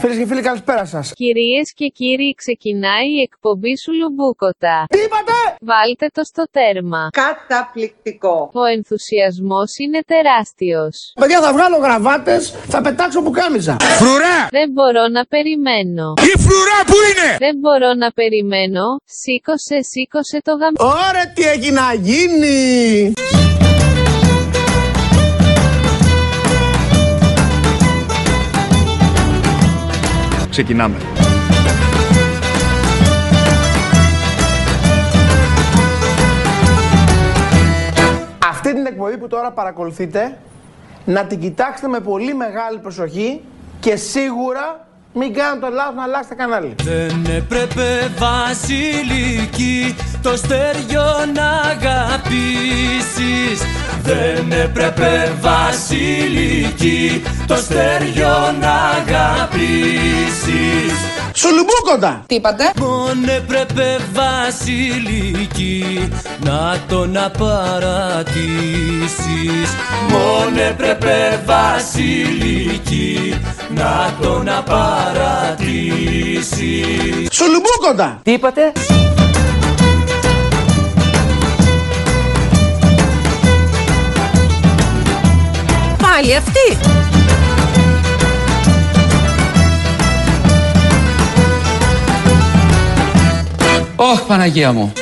Φίλες και φίλοι, καλησπέρα σας. Κυρίες και κύριοι, ξεκινάει η εκπομπή σου Λουμπούκοτα. Τι είπατε! Βάλτε το στο τέρμα. Καταπληκτικό. Ο ενθουσιασμός είναι τεράστιος. Παιδιά, θα βγάλω γραβάτες, θα πετάξω που κάμιζα. Φρουρά! Δεν μπορώ να περιμένω. Η φρουρά που είναι! Δεν μπορώ να περιμένω. Σήκωσε, σήκωσε το γαμ... Ωραία, τι έχει να γίνει! Ξεκινάμε. Αυτή την εκπομπή που τώρα παρακολουθείτε, να την κοιτάξετε με πολύ μεγάλη προσοχή και σίγουρα μην κάνετε το λάθος να αλλάξετε κανάλι. Δεν έπρεπε βασιλική το στέριο να αγαπήσεις Δεν έπρεπε βασιλική το στέριο να αγαπήσεις Σουλουμπούκοντα! Τι είπατε; Μον έπρεπε βασιλική να τον απαρατήσεις Μον έπρεπε βασιλική να τον απαρατήσεις Σουλουμπούκοντα! Τι είπατε; Πάλι αυτή. Ωχ, Παναγία μου.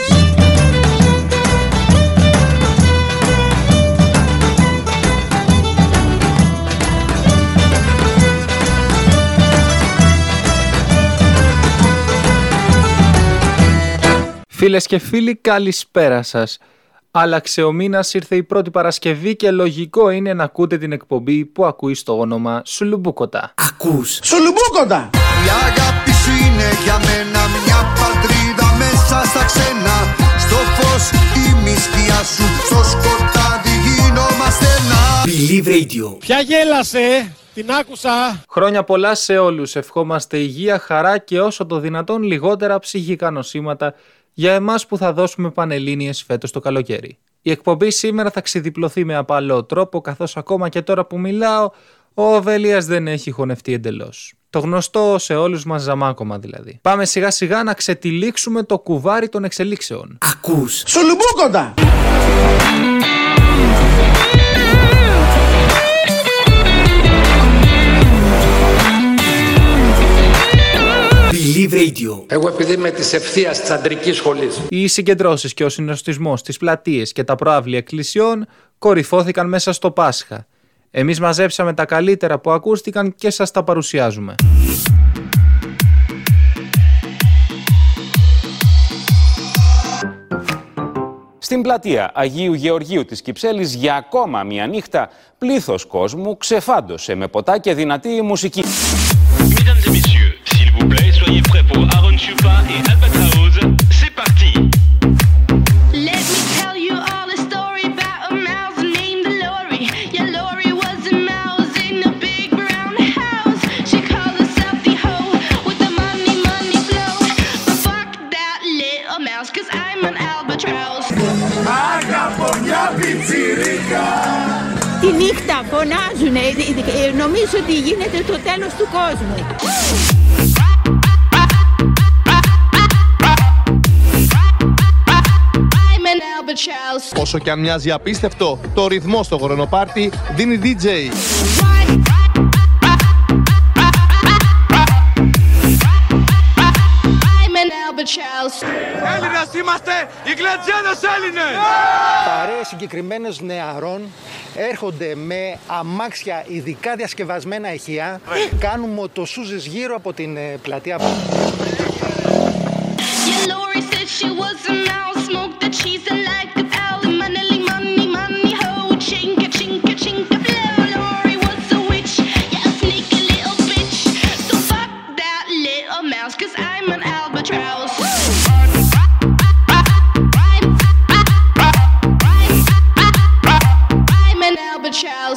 Φίλες και φίλοι, καλησπέρα σας. Άλλαξε ο μήνας, ήρθε η πρώτη Παρασκευή και λογικό είναι να ακούτε την εκπομπή που ακούει στο όνομα Σουλουμπούκοτα. Ακούς Σουλουμπούκοντα! Η αγάπη σου είναι για μένα μια πατρίδα μέσα στα ξένα Στο φως η μυστία σου, στο σκοτάδι γινόμαστε ένα Believe Radio Ποια γέλασε, την άκουσα. Χρόνια πολλά σε όλους, ευχόμαστε υγεία, χαρά και όσο το δυνατόν λιγότερα ψυχικά νοσήματα για εμάς που θα δώσουμε πανελλήνιες φέτος το καλοκαίρι. Η εκπομπή σήμερα θα ξεδιπλωθεί με απαλό τρόπο καθώς ακόμα και τώρα που μιλάω ο Οβέλιας δεν έχει χωνευτεί εντελώς. Το γνωστό σε όλους μας ζαμάκωμα δηλαδή. Πάμε σιγά σιγά να ξετυλίξουμε το κουβάρι των εξελίξεων. Ακούς Σουλουμπούκοντα! Believe Radio Εγώ επειδή είμαι της ευθείας της αντρικής σχολής. Οι συγκεντρώσεις και ο συνοστισμός στις πλατείες και τα προάβλια εκκλησιών κορυφώθηκαν μέσα στο Πάσχα. Εμείς μαζέψαμε τα καλύτερα που ακούστηκαν και σας τα παρουσιάζουμε. Στην πλατεία Αγίου Γεωργίου της Κυψέλης για ακόμα μια νύχτα πλήθος κόσμου ξεφάντωσε με ποτά και δυνατή μουσική. Νομίζω ότι γίνεται το τέλος του κόσμου. I'm an albatross. Όσο και αν μοιάζει απίστευτο, το ρυθμό στο γορονοπάρτι δίνει DJ. I'm an albatross. Έλληνας είμαστε, οι γλατζένες Έλληνες. Παρέες συγκεκριμένες νεαρών έρχονται με αμάξια ειδικά διασκευασμένα ηχεία. Κάνουν μοτοσούζες γύρω από την ε, πλατεία. Yeah, Lori said she was a mouse, smoked the cheese and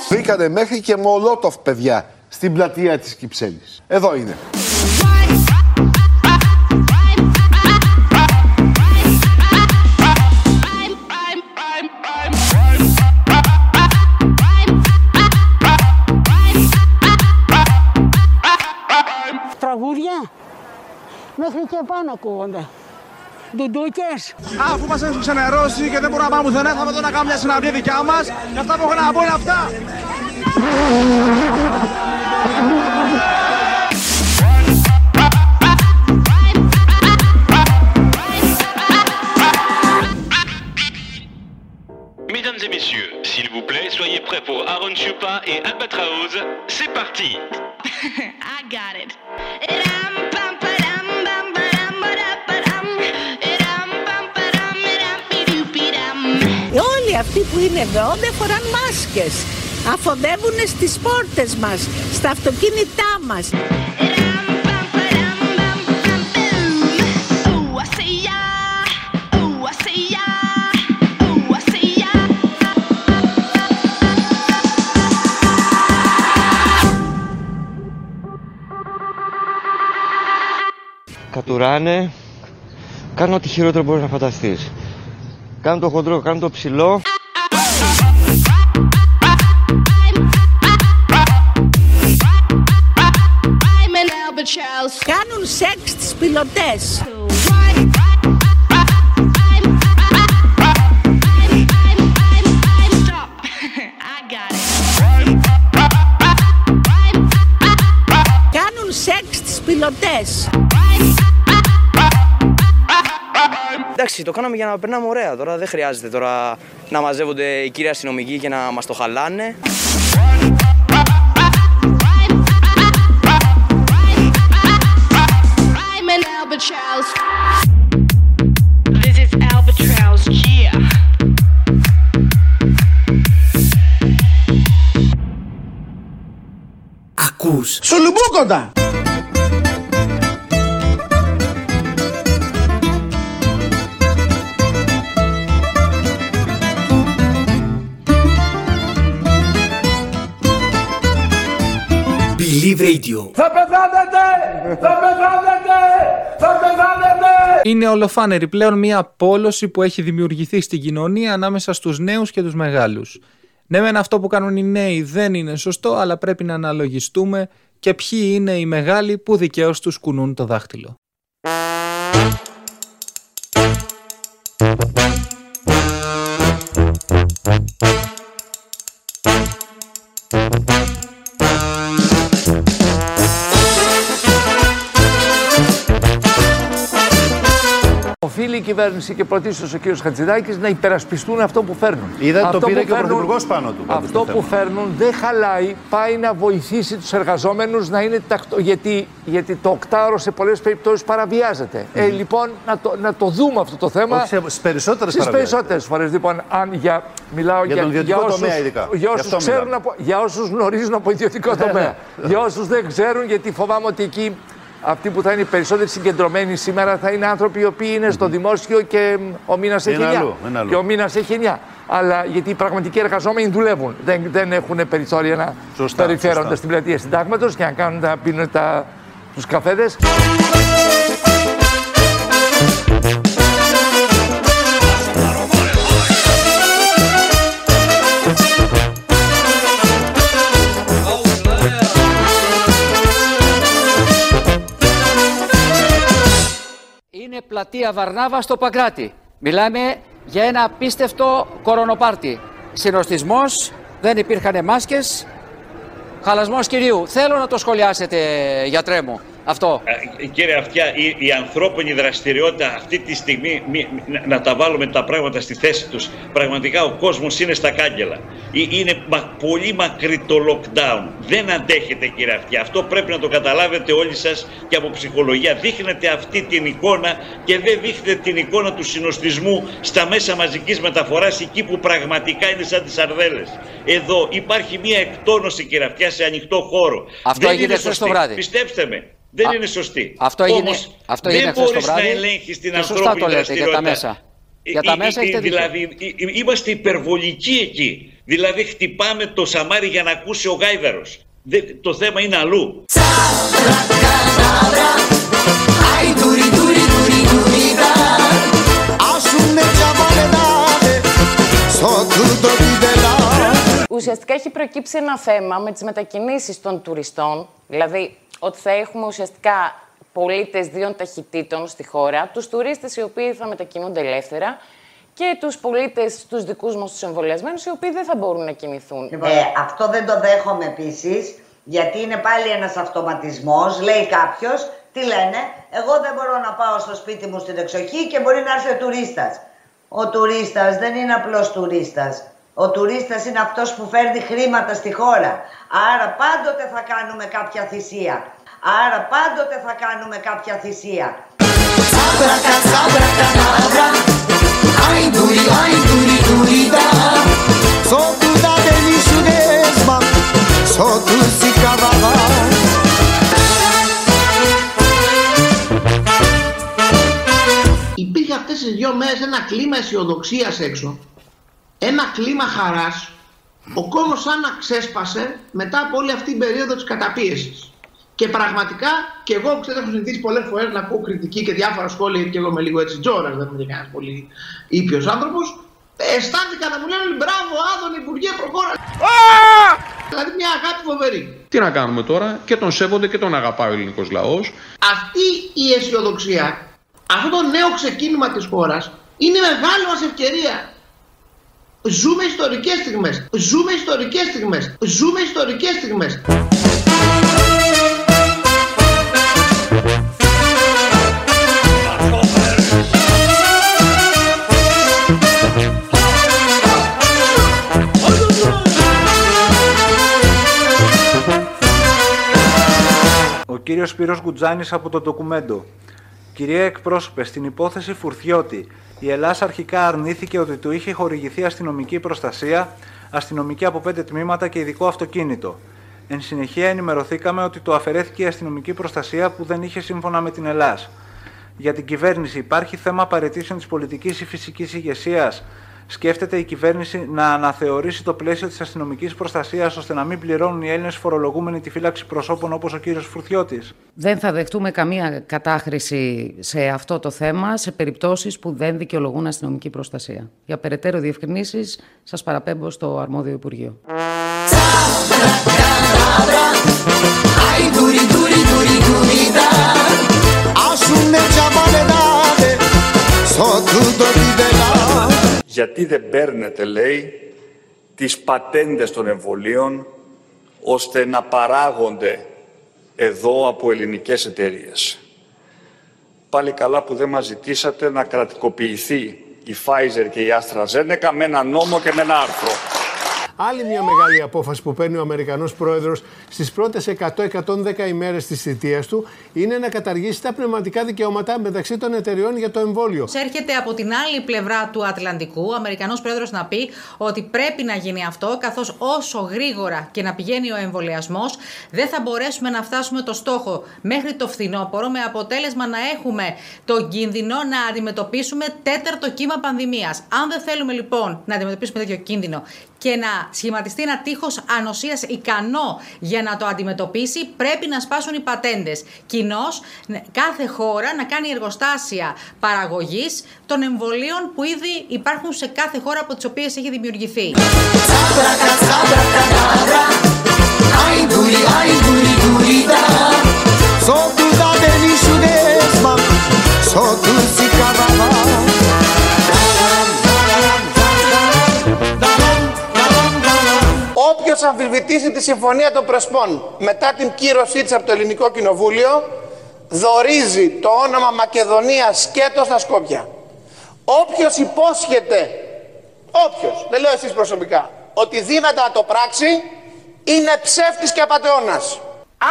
Βρήκανε μέχρι και μολότοφ παιδιά στην πλατεία της Κυψέλης. Εδώ είναι. τραγούδια. Μέχρι και πάνω ακούγονται. Ντουντούκες. Αφού μας έχουν ξενερώσει και δεν μπορούμε να πάμε πουθενά, θα πάμε να κάνουμε μια συναυλία δικιά μας. Και αυτά που έχω να πω είναι αυτά. Mesdames et messieurs, s'il vous plaît, soyez prêts pour Aaron Chupa et Albatraoz. C'est parti I got it. Ram, pam, αυτοί που είναι εδώ δεν φοράν μάσκες. Αφοδεύουν στις πόρτες μας, στα αυτοκίνητά μας. Ooh, I say yeah. Ooh, I say yeah. Ooh, I say yeah. Κατουράνε, κάνουν ό,τι χειρότερο μπορείς να φανταστείς. Κάνουν το χοντρό, κάνουν το ψηλό. Πιλωτές. Stop. I got it. Κάνουν σεξ τις πιλωτές. Εντάξει, το κάναμε για να περνάμε ωραία. Τώρα δεν χρειάζεται τώρα να μαζεύονται οι κύριοι αστυνομικοί και να μας το χαλάνε. Ακούς Σουλουμπούκοντα! Believe Radio Θα πεθάνετε! Θα πεθάνετε! Θα πεθάνετε! Είναι ολοφάνερη πλέον μια πόλωση που έχει δημιουργηθεί στην κοινωνία ανάμεσα στους νέους και τους μεγάλους. Ναι, μεν αυτό που κάνουν οι νέοι δεν είναι σωστό, αλλά πρέπει να αναλογιστούμε και ποιοι είναι οι μεγάλοι που δικαίως τους κουνούν το δάχτυλο. Οφείλει η κυβέρνηση και πρωτίστως ο κ. Χατζηδάκης να υπερασπιστούν αυτό που φέρνουν. Είδατε, το Αυτό πήρε που και ο φέρνουν- Πρωθυπουργός πάνω του, πάντως, Αυτό το που θέμα. φέρνουν δεν χαλάει. Πάει να βοηθήσει τους εργαζόμενους να είναι τακτο... γιατί, γιατί το οκτάωρο σε πολλές περιπτώσεις παραβιάζεται. Ε, λοιπόν, να το, να το δούμε αυτό το θέμα. Όχι, σε- στις περισσότερες Στις παραβιάζεται. περισσότερες φορές. Λοιπόν, αν για, μιλάω Για για, τον ιδιωτικό όσους, τομέα ειδικά. Για Γι' όσους αυτό ξέρουν, μιλάμε. από, για όσους γνωρίζουν από ιδιωτικό τομέα. για όσους δεν ξέρουν, γιατί φοβάμαι ότι εκεί αυτοί που θα είναι οι περισσότεροι συγκεντρωμένοι σήμερα θα είναι άνθρωποι οι οποίοι είναι στο δημόσιο και μ, ο μήνας έχει Είναι 9. αλλού, είναι αλλού. Και ο μήνας έχει 9. Αλλά γιατί οι πραγματικοί εργαζόμενοι δουλεύουν. Δεν, δεν έχουν περιθώρια να Σωστά, περιφέρονται σωστά. στην πλατεία συντάγματος και να κάνουν τα, πίνουν τα, τους Είναι πλατεία Βαρνάβα στο Παγκράτη. Μιλάμε για ένα απίστευτο κορονοπάρτι. Συνοστισμός, δεν υπήρχαν μάσκες, χαλασμός κυρίου. Θέλω να το σχολιάσετε, γιατρέ μου, αυτό. Ε, Κύριε Αυτιά, η, η ανθρώπινη δραστηριότητα αυτή τη στιγμή, μη- μη- να, να τα βάλουμε τα πράγματα στη θέση τους, πραγματικά ο κόσμος είναι στα κάγκελα. Ε, Είναι μα- πολύ μακρύ το lockdown. Δεν αντέχετε κύριε Αυτιά. Αυτό πρέπει να το καταλάβετε όλοι σας και από ψυχολογία. Δείχνετε αυτή την εικόνα και δεν δείχνετε την εικόνα του συνοστισμού στα μέσα μαζικής μεταφοράς εκεί που πραγματικά είναι σαν τις σαρδέλες. Εδώ υπάρχει μια εκτόνωση κύριε Αυτιά σε ανοιχτό χώρο. Αυτό δεν έγινε είναι χθες το σωστή. βράδυ. Πιστέψτε με. Δεν Α, είναι σωστή. Αυτό έγινε, Όμως, αυτό δεν έγινε χθες το μπορείς βράδυ να ελέγχεις την και σωστά ανθρώπινη το λέτε για τα δραστηριότητα. μέσα. Για τα Ε, μέσα ε, έχετε ε, δίκιο. Δηλαδή, ε, ε, είμαστε υπερβολικοί εκεί. Δηλαδή, χτυπάμε το σαμάρι για να ακούσει ο γάιδαρος. Δεν- το θέμα είναι αλλού. Ai duri duri duri duri da Asune chavaledade So tutto di della Ουσιαστικά έχει προκύψει ένα θέμα με τις μετακινήσεις των τουριστών, δηλαδή ότι θα έχουμε ουσιαστικά πολίτες δύο ταχυτήτων στη χώρα, τους τουρίστες οι οποίοι θα μετακινούνται ελεύθερα και τους πολίτες, τους δικούς μας τους εμβολιασμένους, οι οποίοι δεν θα μπορούν να κινηθούν. Ε, αυτό δεν το δέχομαι επίσης, γιατί είναι πάλι ένας αυτοματισμός. Λέει κάποιος, τι λένε, εγώ δεν μπορώ να πάω στο σπίτι μου στην εξοχή και μπορεί να έρθει ο τουρίστας. Ο τουρίστας δεν είναι απλός τουρίστας. Ο τουρίστας είναι αυτός που φέρνει χρήματα στη χώρα. Άρα πάντοτε θα κάνουμε κάποια θυσία. Άρα πάντοτε θα κάνουμε κάποια θυσία. Ai duri, ai duri, duri da So tu da de nisudezma So tu si kavava Υπήρχε αυτές τις δύο μέρες ένα κλίμα αισιοδοξίας έξω. Ένα κλίμα χαράς. Ο κόσμος σαν να ξέσπασε μετά από όλη αυτή την περίοδο της καταπίεσης. Και πραγματικά, και εγώ που ξέρω, έχω συνηθίσει πολλές φορές να ακούω κριτική και διάφορα σχόλια, γιατί και εγώ είμαι λίγο έτσι τζόρας, δεν είμαι κανένας πολύ ήπιος άνθρωπος, αισθάνθηκα να μου λένε μπράβο, Άδων, Υπουργέ, προχώρα. Δηλαδή μια αγάπη φοβερή. Τι να κάνουμε τώρα, και τον σέβονται και τον αγαπάει ο ελληνικός λαός. Αυτή η αισιοδοξία, αυτό το νέο ξεκίνημα της χώρας, είναι μεγάλη μας ευκαιρία. Ζούμε ιστορικές στιγμές. Ζούμε ιστορικές στιγμές. Ζούμε ιστορικές στιγμές. Ο κύριος Σπύρος Γκουτζάνης από το ντοκουμέντο. Κυρία εκπρόσωπε, στην υπόθεση Φουρτιώτη, η Ελλάδα αρχικά αρνήθηκε ότι του είχε χορηγηθεί αστυνομική προστασία, αστυνομική από πέντε τμήματα και ειδικό αυτοκίνητο. Εν συνεχεία ενημερωθήκαμε ότι του αφαιρέθηκε η αστυνομική προστασία που δεν είχε σύμφωνα με την Ελλάδα. Για την κυβέρνηση υπάρχει θέμα παρετήσεων της πολιτικής ή φυσικής ηγεσίας. Σκέφτεται η κυβέρνηση να αναθεωρήσει το πλαίσιο τη αστυνομική προστασία ώστε να μην πληρώνουν οι Έλληνε φορολογούμενοι τη φύλαξη προσώπων όπω ο κύριο Φουρτιώτη. Δεν θα δεχτούμε καμία κατάχρηση σε αυτό το θέμα σε περιπτώσεις που δεν δικαιολογούν αστυνομική προστασία. Για περαιτέρω διευκρινήσεις σας παραπέμπω στο αρμόδιο Υπουργείο. Ai γιατί δεν παίρνετε, λέει, τις πατέντες των εμβολίων ώστε να παράγονται εδώ από ελληνικές εταιρείες. Πάλι καλά που δεν μας ζητήσατε να κρατικοποιηθεί η Pfizer και η AstraZeneca με ένα νόμο και με ένα άρθρο. Άλλη μια μεγάλη απόφαση που παίρνει ο Αμερικανός πρόεδρος στις πρώτες 100-110 ημέρες της θητείας του είναι να καταργήσει τα πνευματικά δικαιώματα μεταξύ των εταιριών για το εμβόλιο. Έρχεται από την άλλη πλευρά του Ατλαντικού ο Αμερικανός πρόεδρος να πει ότι πρέπει να γίνει αυτό, καθώς όσο γρήγορα και να πηγαίνει ο εμβολιασμός, δεν θα μπορέσουμε να φτάσουμε το στόχο μέχρι το φθινόπωρο, με αποτέλεσμα να έχουμε τον κίνδυνο να αντιμετωπίσουμε τέταρτο κύμα πανδημίας. Αν δεν θέλουμε λοιπόν να αντιμετωπίσουμε τέτοιο κίνδυνο και να σχηματιστεί ένα τείχος ανοσίας ικανό για να το αντιμετωπίσει, πρέπει να σπάσουν οι πατέντες. Κοινώς, κάθε χώρα να κάνει εργοστάσια παραγωγής των εμβολίων που ήδη υπάρχουν σε κάθε χώρα από τις οποίες έχει δημιουργηθεί. Ai duri, ai duri, duri da So tu da de nisudezma So tu si kavava Όποιος αμφισβητήσει τη Συμφωνία των Πρεσπών μετά την κύρωσή της από το Ελληνικό Κοινοβούλιο δορίζει το όνομα Μακεδονίας σκέτο στα Σκόπια. Όποιος υπόσχεται, όποιος, δεν λέω εσείς προσωπικά, ότι δύνατα να το πράξει, είναι ψεύτης και απατεώνας.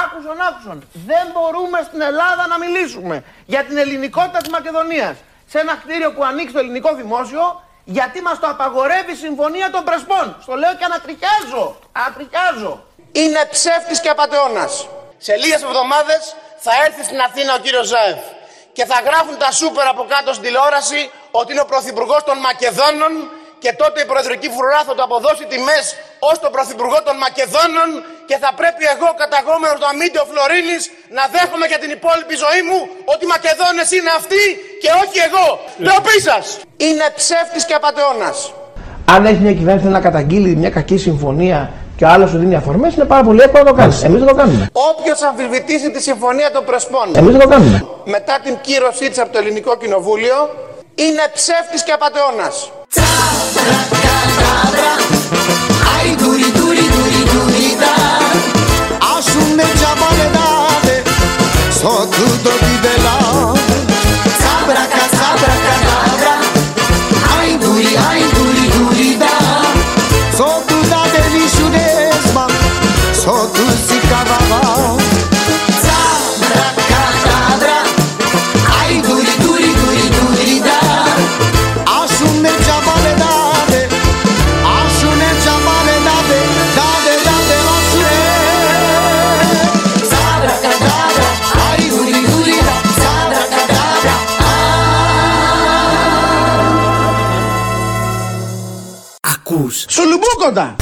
Άκουσον, άκουσον. Δεν μπορούμε στην Ελλάδα να μιλήσουμε για την ελληνικότητα της Μακεδονίας σε ένα κτίριο που ανοίξει το ελληνικό δημόσιο γιατί μας το απαγορεύει η Συμφωνία των Πρεσπών. Στο λέω και ανατριχιάζω. Ανατριχιάζω. Είναι ψεύτης και απατεώνας. Σε λίγες εβδομάδες θα έρθει στην Αθήνα ο κύριος Ζάεφ και θα γράφουν τα σούπερ από κάτω στην τηλεόραση ότι είναι ο πρωθυπουργός των Μακεδόνων και τότε η Προεδρική Φρουρά θα του αποδώσει τιμές ως τον Πρωθυπουργό των Μακεδόνων και θα πρέπει εγώ καταγόμενος το Αμίντιο Φλωρίνης να δέχομαι για την υπόλοιπη ζωή μου ότι οι Μακεδόνες είναι αυτοί και όχι εγώ. Ντροπή σας. Είναι ψεύτης και απατεώνας. Αν έχει μια κυβέρνηση να καταγγείλει μια κακή συμφωνία και ο άλλος σου δίνει αφορμές, είναι πάρα πολύ εύκολο να το κάνεις. Εμείς δεν το κάνουμε. Όποιος αμφισβητήσει τη συμφωνία των Πρεσπών Εμείς δεν το κάνουμε. μετά την κύρωσή της από το Ελληνικό Κοινοβούλιο είναι ψεύτης και απατεώνας. me cea mare date, soțul dobii de Σουλουμπούκοντα!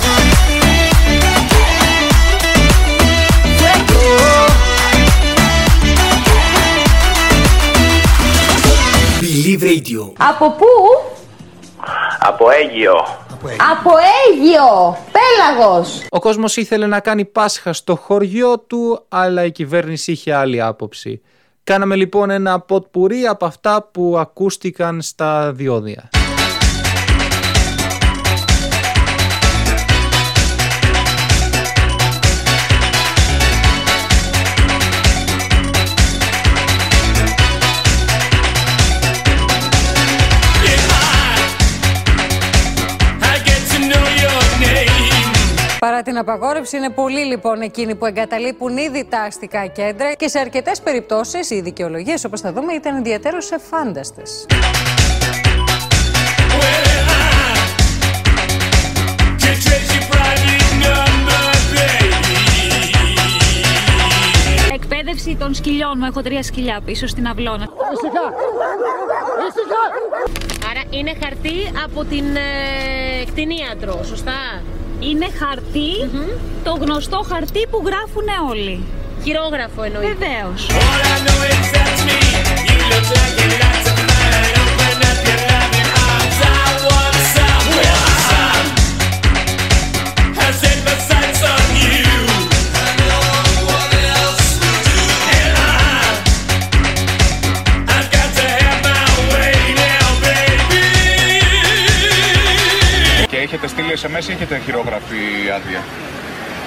Believe Radio. Από πού; Από Αίγυο. Από Αίγυο! Πέλαγος! Ο κόσμος ήθελε να κάνει Πάσχα στο χωριό του, αλλά η κυβέρνηση είχε άλλη άποψη. Κάναμε λοιπόν ένα ποτπουρί από αυτά που ακούστηκαν στα διόδια. Παρά την απαγόρευση, είναι πολλοί λοιπόν εκείνοι που εγκαταλείπουν ήδη τα αστικά κέντρα και σε αρκετές περιπτώσεις οι δικαιολογίες, όπως θα δούμε, ήταν ιδιαίτερως εφάνταστες. Εκπαίδευση των σκυλιών μου. Έχω τρία σκυλιά πίσω στην αυλώνα. Άρα είναι χαρτί από την ε, κτηνίατρο, σωστά; Είναι χαρτί, το γνωστό χαρτί που γράφουν όλοι. Χειρόγραφο εννοείται. Βεβαίως. Έχετε στείλει SMS ή έχετε χειρόγραφη άδεια;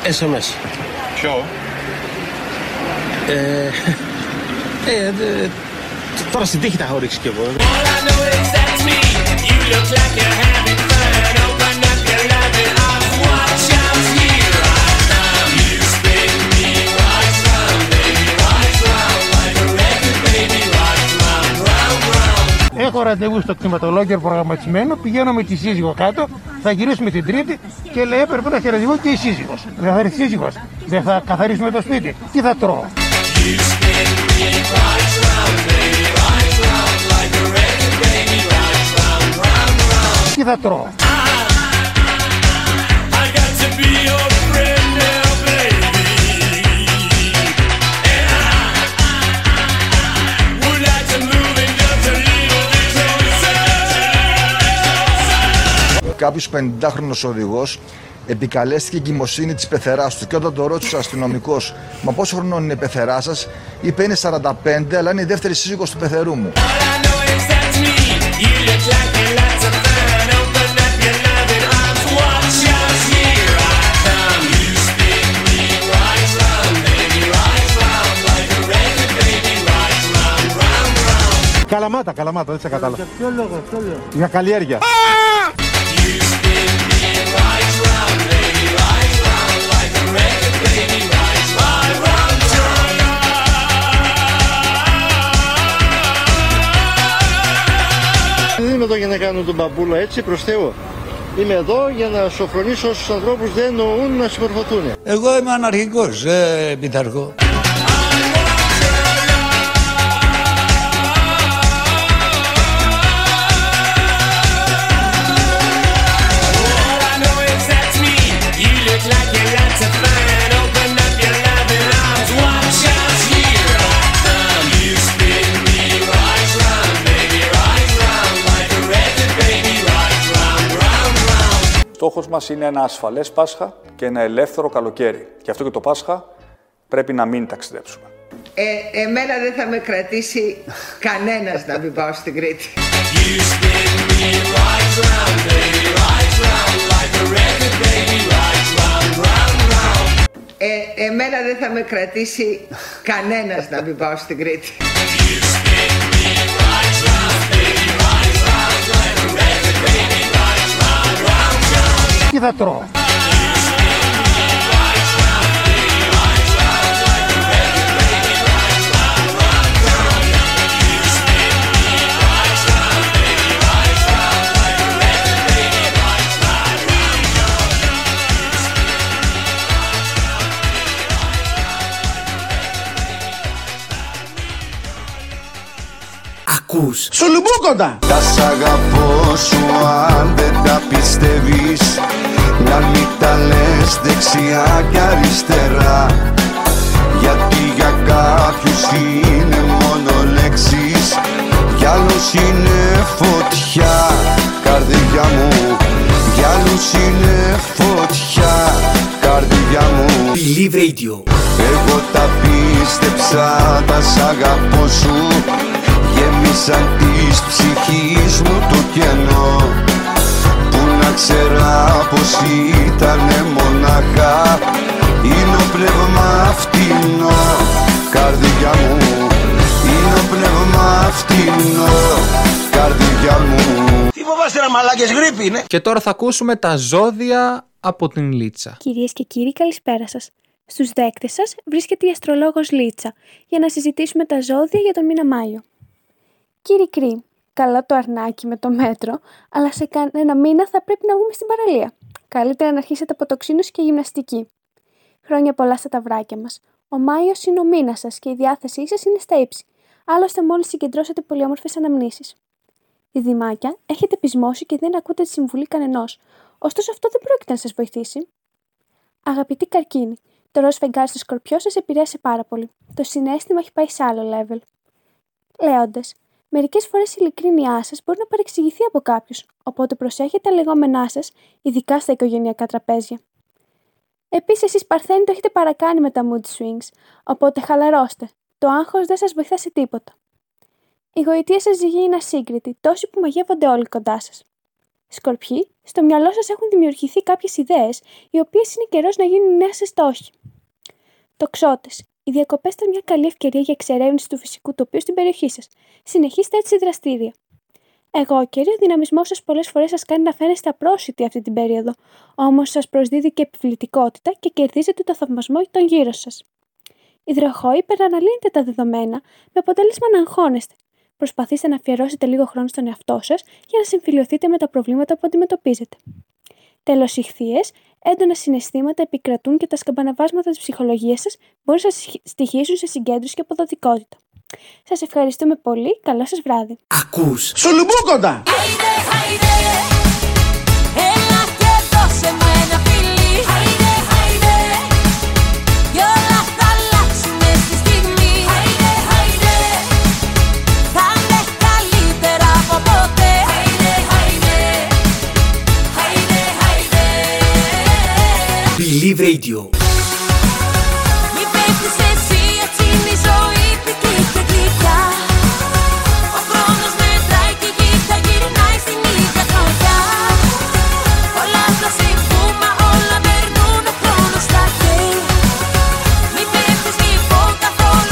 SMS. Ποιο; Ε, ε, δε- τώρα στην τύχη τα έχω ρίξει κι εγώ. Έχω ραντεβού στο κτηματολόγιο προγραμματισμένο, πηγαίνω με τη σύζυγο κάτω, θα γυρίσουμε την Τρίτη και λέει έπρεπε να έχει ραντεβού και η σύζυγος. Δεν θα έρθει η σύζυγος. Δεν θα καθαρίσουμε το σπίτι. Τι θα τρώω; Τι θα τρώω; Κάποιος 50χρονο οδηγός επικαλέστηκε εγκυμοσύνη της πεθεράς του και όταν το ρώτησε ο αστυνομικός, Μα πόσο χρονών είναι η πεθερά σας, είπε είναι 45, αλλά είναι η δεύτερη σύζυγος του πεθερού μου. Καλαμάτα, καλαμάτα, δεν σε κατάλαβα. Για ποιο λόγο, ποιο λόγο; Για καλλιέργεια. Να κάνω τον μπαμπούλα έτσι προς Θεού. Είμαι εδώ για να σοφρονήσω όσους ανθρώπους δεν νοούν να συμμορφωθούν. Εγώ είμαι αναρχικός, ε, πειθαρχώ. Στόχος μας είναι ένα ασφαλές Πάσχα και ένα ελεύθερο καλοκαίρι. Και αυτό και το Πάσχα πρέπει να μην ταξιδέψουμε. Ε, εμένα δεν θα με κρατήσει κανένας να μην πάω στην Κρήτη. Ε, εμένα δεν θα με κρατήσει κανένας να μην πάω στην Κρήτη. Τι θα τρώω. Ακούς. Σουλουμπούκοντα Τα σ' αγαπώ σου αν δεν τα πιστεύεις Να μην τα λες δεξιά και αριστερά. Γιατί για κάποιους είναι μόνο λέξεις Για άλλους είναι φωτιά. Καρδιά μου Για άλλους είναι φωτιά. Καρδιά μου. Believe Radio. Εγώ τα πίστεψα, τα σ' αγαπώ σου. Γέμισαν της ψυχής μου το κενό. Που να ξέρα πως ήτανε μονάχα Είναι ο πνεύμα φτηνό Καρδιά μου Είναι ο πνεύμα φτηνό Καρδιά μου Τι φοβάστε να μαλάκες γρήπη είναι Και τώρα θα ακούσουμε τα ζώδια από την Λίτσα. Κυρίες και κύριοι, καλησπέρα σας. Στους δέκτες σας βρίσκεται η αστρολόγος Λίτσα για να συζητήσουμε τα ζώδια για τον μήνα Μάιο. Κύριε Κρύ, καλό το αρνάκι με το μέτρο, αλλά σε κανένα μήνα θα πρέπει να βγούμε στην παραλία. Καλύτερα να αρχίσετε από τοξίνωση και γυμναστική. Χρόνια πολλά στα ταυράκια μας. Ο Μάιος είναι ο μήνας σας και η διάθεσή σας είναι στα ύψη. Άλλωστε, μόλις συγκεντρώσετε πολυόμορφε αναμνήσεις. Διδυμάκια, έχετε πεισμώσει και δεν ακούτε τη συμβουλή κανενός. Ωστόσο, αυτό δεν πρόκειται να σας βοηθήσει. Αγαπητή Καρκίνη, το ροζ φεγγάρι στο σκορπιό σας επηρέασε πάρα πολύ. Το συνέστημα έχει πάει σε άλλο level. Λέοντες, μερικές φορές η ειλικρίνειά σας μπορεί να παρεξηγηθεί από κάποιους, οπότε προσέχετε τα λεγόμενά σας, ειδικά στα οικογενειακά τραπέζια. Επίσης, εσείς Παρθένοι το έχετε παρακάνει με τα mood swings, οπότε χαλαρώστε. Το άγχος δεν σας βοηθά σε τίποτα. Η γοητεία σας ζυγή είναι ασύγκριτη, τόσοι που μαγεύονται όλοι κοντά σας. Σκορπιοί, στο μυαλό σας έχουν δημιουργηθεί κάποιες ιδέες, οι οποίες είναι καιρός να γίνουν νέα σα στόχοι. Τοξότες. Οι διακοπές ήταν μια καλή ευκαιρία για εξερεύνηση του φυσικού τοπίου στην περιοχή σας. Συνεχίστε έτσι δραστήρια. Εγώ καιρό, ο δυναμισμός σας πολλές φορές σας κάνει να φαίνεστε απρόσιτοι αυτή την περίοδο, όμως σας προσδίδει και επιβλητικότητα και κερδίζετε το θαυμασμό των γύρω σας. Υδροχόοι, υπεραναλύνετε τα δεδομένα με αποτέλεσμα να αγχώνεστε. Προσπαθήστε να αφιερώσετε λίγο χρόνο στον εαυτό σας για να συμφιλειωθείτε με τα προβλήματα που αντιμετωπίζετε. Τέλος, ηχθείες, έντονα συναισθήματα επικρατούν και τα σκαμπαναβάσματα της ψυχολογίας σας μπορούν να σας στοιχήσουν σε συγκέντρωση και αποδοτικότητα. Σας ευχαριστούμε πολύ. Καλό σας βράδυ. Ακούς Σουλουμπούκοντα Έλα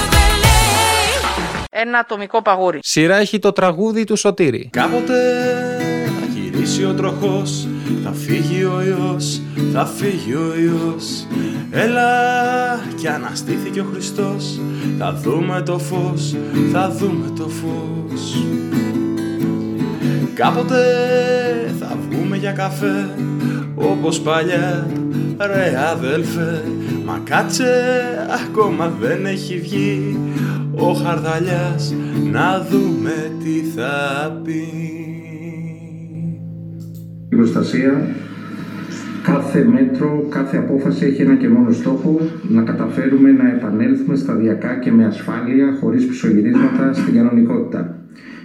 δεν λέει. Ένα ατομικό παγούρι. Σειρά έχει το τραγούδι του Σωτήρη. Κάποτε θα γυρίσει ο τροχός. Θα φύγει ο ιός, θα φύγει ο ιός Έλα κι αναστήθηκε ο Χριστός. Θα δούμε το φως, θα δούμε το φως. Κάποτε θα βγούμε για καφέ Όπως παλιά. Ρε αδελφέ Μα κάτσε ακόμα δεν έχει βγει Ο Χαρδαλιάς. Να δούμε τι θα πει Η προστασία, κάθε μέτρο, κάθε απόφαση έχει ένα και μόνο στόχο να καταφέρουμε να επανέλθουμε σταδιακά και με ασφάλεια, χωρίς πισωγυρίσματα, στην κανονικότητα.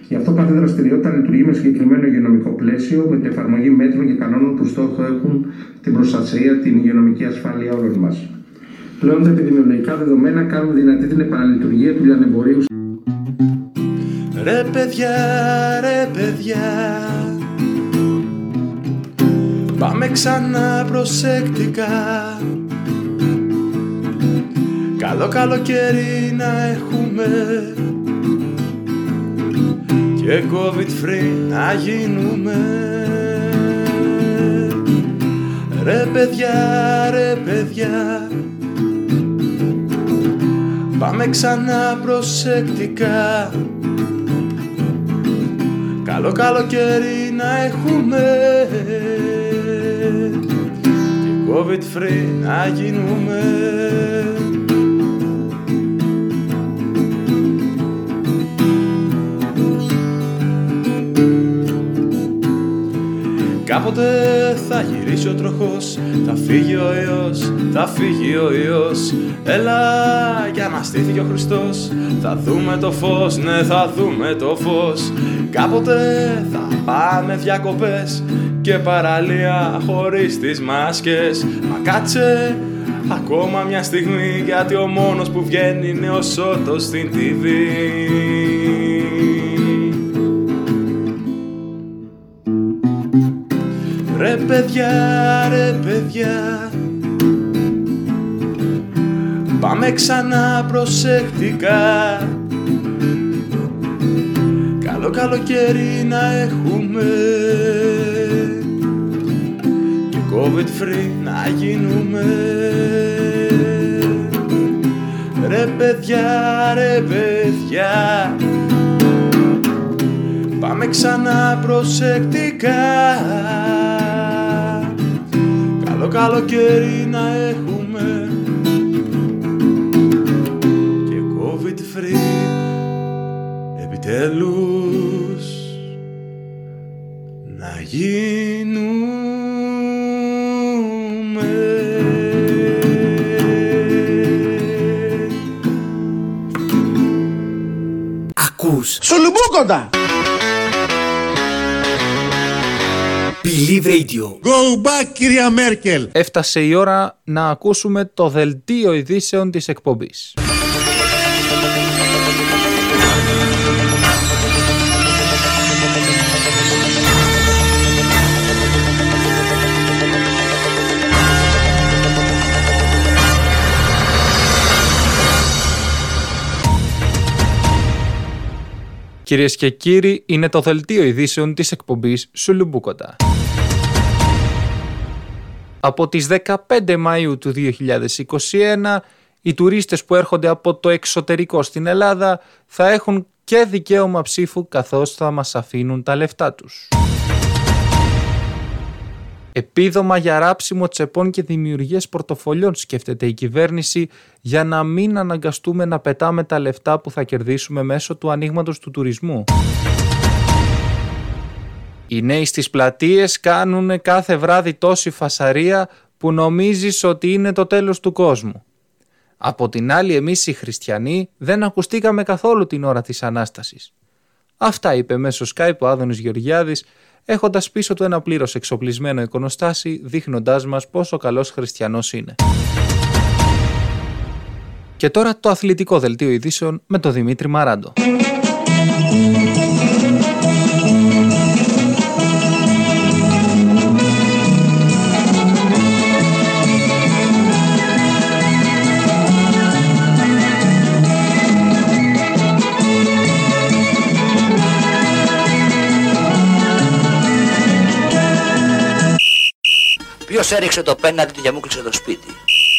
Γι' αυτό κάθε δραστηριότητα λειτουργεί με συγκεκριμένο υγειονομικό πλαίσιο, με την εφαρμογή μέτρων και κανόνων που στόχο έχουν την προστασία, την υγειονομική ασφάλεια όλων μας. Πλέον τα επιδημιολογικά δεδομένα κάνουν δυνατή την επαναλειτουργία του λιανεμπορίου. Ρε παιδιά, ρε παιδιά Πάμε ξανά προσεκτικά. Καλό καλοκαίρι να έχουμε. Και COVID free να γίνουμε. Ρε παιδιά, ρε παιδιά. Πάμε ξανά προσεκτικά. Καλό καλοκαίρι να έχουμε. Και COVID free να γίνουμε. Κάποτε θα γυρίσει ο τροχός Θα φύγει ο ιός, θα φύγει ο ιός Έλα για να στήθηκε ο Χριστός Θα δούμε το φως, ναι θα δούμε το φως. Κάποτε θα πάμε διακοπές Και παραλία χωρίς τις μάσκες. Μα κάτσε ακόμα μια στιγμή Γιατί ο μόνος που βγαίνει είναι ο Σώτος στην TV Ρε παιδιά, ρε παιδιά Πάμε ξανά προσεκτικά. Καλό καλοκαίρι να έχουμε. Και COVID free να γίνουμε. Ρε παιδιά, ρε παιδιά. Πάμε ξανά προσεκτικά. Καλό καλοκαίρι να έχουμε. Και COVID free Επιτέλους Να γίνουμε Σουλουμπούκοντα! Believe Radio. Go back κυρία Μέρκελ. Έφτασε η ώρα να ακούσουμε το δελτίο ειδήσεων της εκπομπής. Κυρίες και κύριοι, είναι το δελτίο ειδήσεων της εκπομπής Σουλουμπούκοτα. Από τις 15 Μαΐου του 2021, οι τουρίστες που έρχονται από το εξωτερικό στην Ελλάδα θα έχουν και δικαίωμα ψήφου καθώς θα μας αφήνουν τα λεφτά τους. Επίδομα για ράψιμο τσεπών και δημιουργίες πορτοφολιών σκέφτεται η κυβέρνηση για να μην αναγκαστούμε να πετάμε τα λεφτά που θα κερδίσουμε μέσω του ανοίγματος του τουρισμού. Οι νέοι στις πλατείες κάνουν κάθε βράδυ τόση φασαρία που νομίζεις ότι είναι το τέλος του κόσμου. Από την άλλη εμείς οι χριστιανοί δεν ακουστήκαμε καθόλου την ώρα της Ανάστασης. Αυτά είπε μέσω Skype ο Άδωνης Γεωργιάδης έχοντας πίσω του ένα πλήρως εξοπλισμένο εικονοστάσι δείχνοντάς μας πόσο καλός χριστιανός είναι. Και τώρα το αθλητικό δελτίο ειδήσεων με τον Δημήτρη Μαράντο. Ποιος έριξε το πέναντι και μου κλείσε το σπίτι;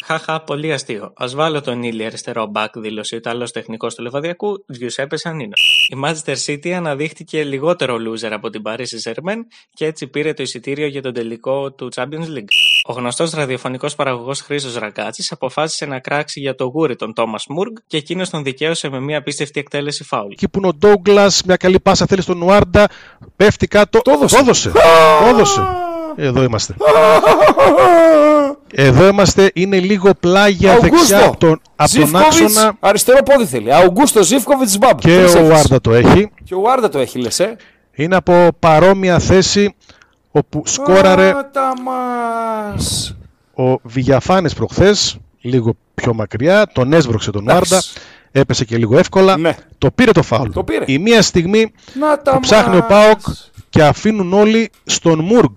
Χαχα, πολύ αστείο. Α βάλω τον Ήλι αριστερό μπακ, δήλωσε ο Ιταλός τεχνικός του Λεβαδιακού, Τζιουσέπε Σανίνο. Η Manchester City αναδείχθηκε λιγότερο loser από την Paris Saint-Germain και έτσι πήρε το εισιτήριο για τον τελικό του Champions League. Ο γνωστός ραδιοφωνικός παραγωγός Χρήσο Ρακάτση αποφάσισε να κράξει για το γούρι τον Τόμας Μουργκ και εκείνος τον δικαίωσε με μια απίστευτη εκτέλεση φάουλ. Εκεί που είναι ο Ντόγκλας, μια καλή πάσα θέλει στον Νουάρντα, πέφτει κάτω. Το έδωσε. Το έδωσε. Εδώ είμαστε. Εδώ είμαστε, είναι λίγο πλάγια δεξιά από τον, από τον Ζιβκοβιτς, άξονα αριστερό πόδι θέλει. Αουγκούστο Ζήφκοβιτς Μπαμπ. και ο Βάρντα το έχει. Και ο Βάρντα το έχει, λες. Ε. Είναι από παρόμοια θέση όπου σκόραρε Πάτα μας. ο Βηγιαφάνης προχθές, λίγο πιο μακριά, τον έσβρωξε τον Εντάξει. Βάρντα, έπεσε και λίγο εύκολα, το πήρε το φάουλ. Το πήρε. Η μία στιγμή Να τα που ψάχνει ο μας. Πάοκ και αφήνουν όλοι στον Μουργκ.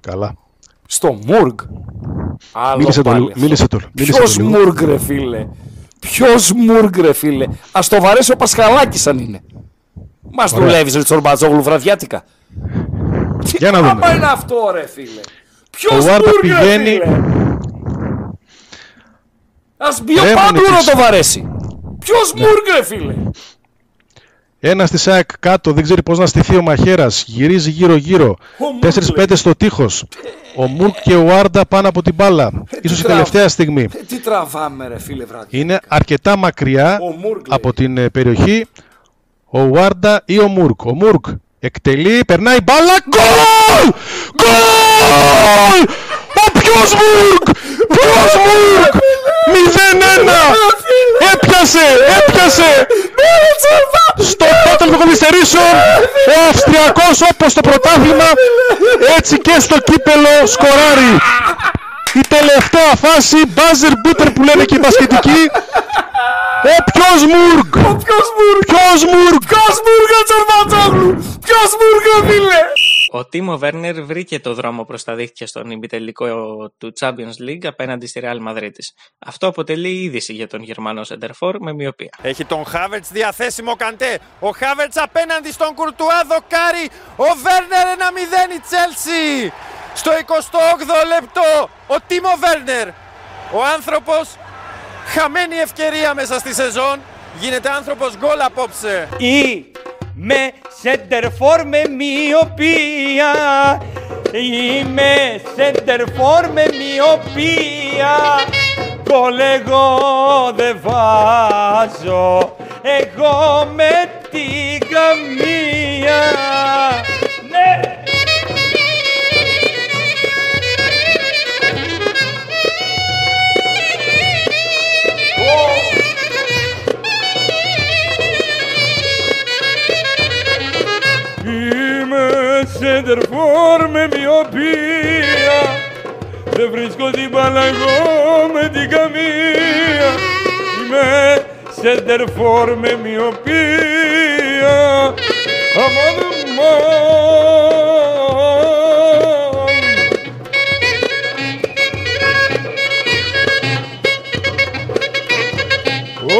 Καλά. Στο Μουργκ. Άλλο Μίλησε το πάλι λίγο, αυτό. μίλησε το, μίλησε Ποιος το λίγο. Μουργκ ρε φίλε; Ποιος Μουργκ ρε φίλε; Ας το βαρέσει ο Πασχαλάκης αν είναι. Μας Ωραία. δουλεύεις ρε Τσορμπατζόγλου βραδιάτικα. Για να δούμε. Άμα είναι αυτό ρε φίλε. Ποιος Ο Βάρντα Μουργκ ρε πηγαίνει. φίλε; Ας μπει ο Ρέμονι Πάμπλο να της- το βαρέσει. Ποιος Ναι. Μουργκ ρε φίλε; Ένα στη ΣΑΕΚ κάτω, δεν ξέρει πώς να στηθεί ο Μαχαίρας. Γυρίζει γύρω-γύρω. Μουργκ 4-5 στο τείχος. Ο Μουρκ και ο Άρντα πάνω από την μπάλα. σω η τραβ- τελευταία στιγμή. Ε, Τι τραβάμε ρε φίλε βράδυ. Είναι αρκετά μακριά Ο Μουρκ, από την ε, περιοχή ο Βάρντα ή ο Μουρκ. Ο Μουρκ εκτελεί, περνάει μπάλα. Γκολ! Γκολ! Ο ποιος Μουρκ! Ποιος Μουρκ! 0-1! Έπιασε! Έπιασε! Στο πάτελ των καθυστερήσεων ο Αυστριακός όπως το πρωτάθλημα έτσι και στο κύπελο σκοράρει. Η τελευταία φάση, buzzer beater που λένε και οι μπασκετικοί. Ο ποιος Μουργκ! Ο ποιος Μουργκ! Ποιος Μουργκ! Ποιος Μουργκ ρε Τσορμπατζόγλου. Ποιος Μουργκ ρε φίλε. Ο Τίμο Βέρνερ βρήκε το δρόμο προς τα δίχτυα στον ημιτελικό του Champions League απέναντι στη Real Madrid. Αυτό αποτελεί είδηση για τον Γερμανό Σεντερφόρ με μοιοπία. Έχει τον Χάβερτς διαθέσιμο καντέ. Ο Χάβερτς απέναντι στον Κουρτουά δοκάρι. Ο Βέρνερ 1-0 η Τσέλσι. Στο 28ο λεπτό ο Τίμο Βέρνερ. Ο άνθρωπος χαμένη ευκαιρία μέσα στη σεζόν. Γίνεται άνθρωπος γκολ απόψε. Είμαι σεντερφόρ με μοιοπία. Είμαι σεντερφόρ με μοιοπία. Γκολ εγώ δεν βάζω Εγώ με την καμία. Ναι! Είμαι σεντερφόρ με μοιοπία. Δεν βρίσκω την μπάλα εγώ με την καμία. Είμαι σεντερφόρ με μοιοπία. Αμάν,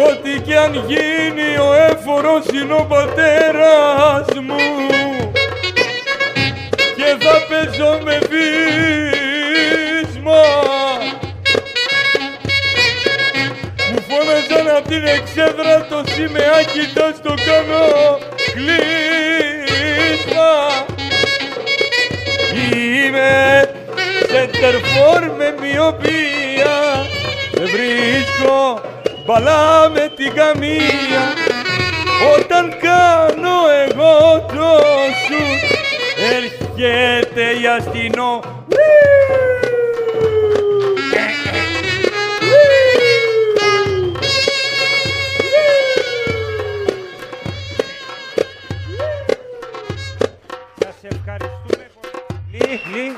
Ό,τι κι αν γίνει ο έφορος είναι ο πατέρας μου. και θα παίζω με βίσμα. Μου φώναζαν απ' την εξέδρα το σημαίακι θα στο κάνω κλείσμα. Είμαι σεντερφόρ με μοιοπία. Δεν βρίσκω μπαλά με την καμία. Όταν κάνω εγώ το σουτ Έρχεται η αστυνό Σας ευχαριστούμε πολύ.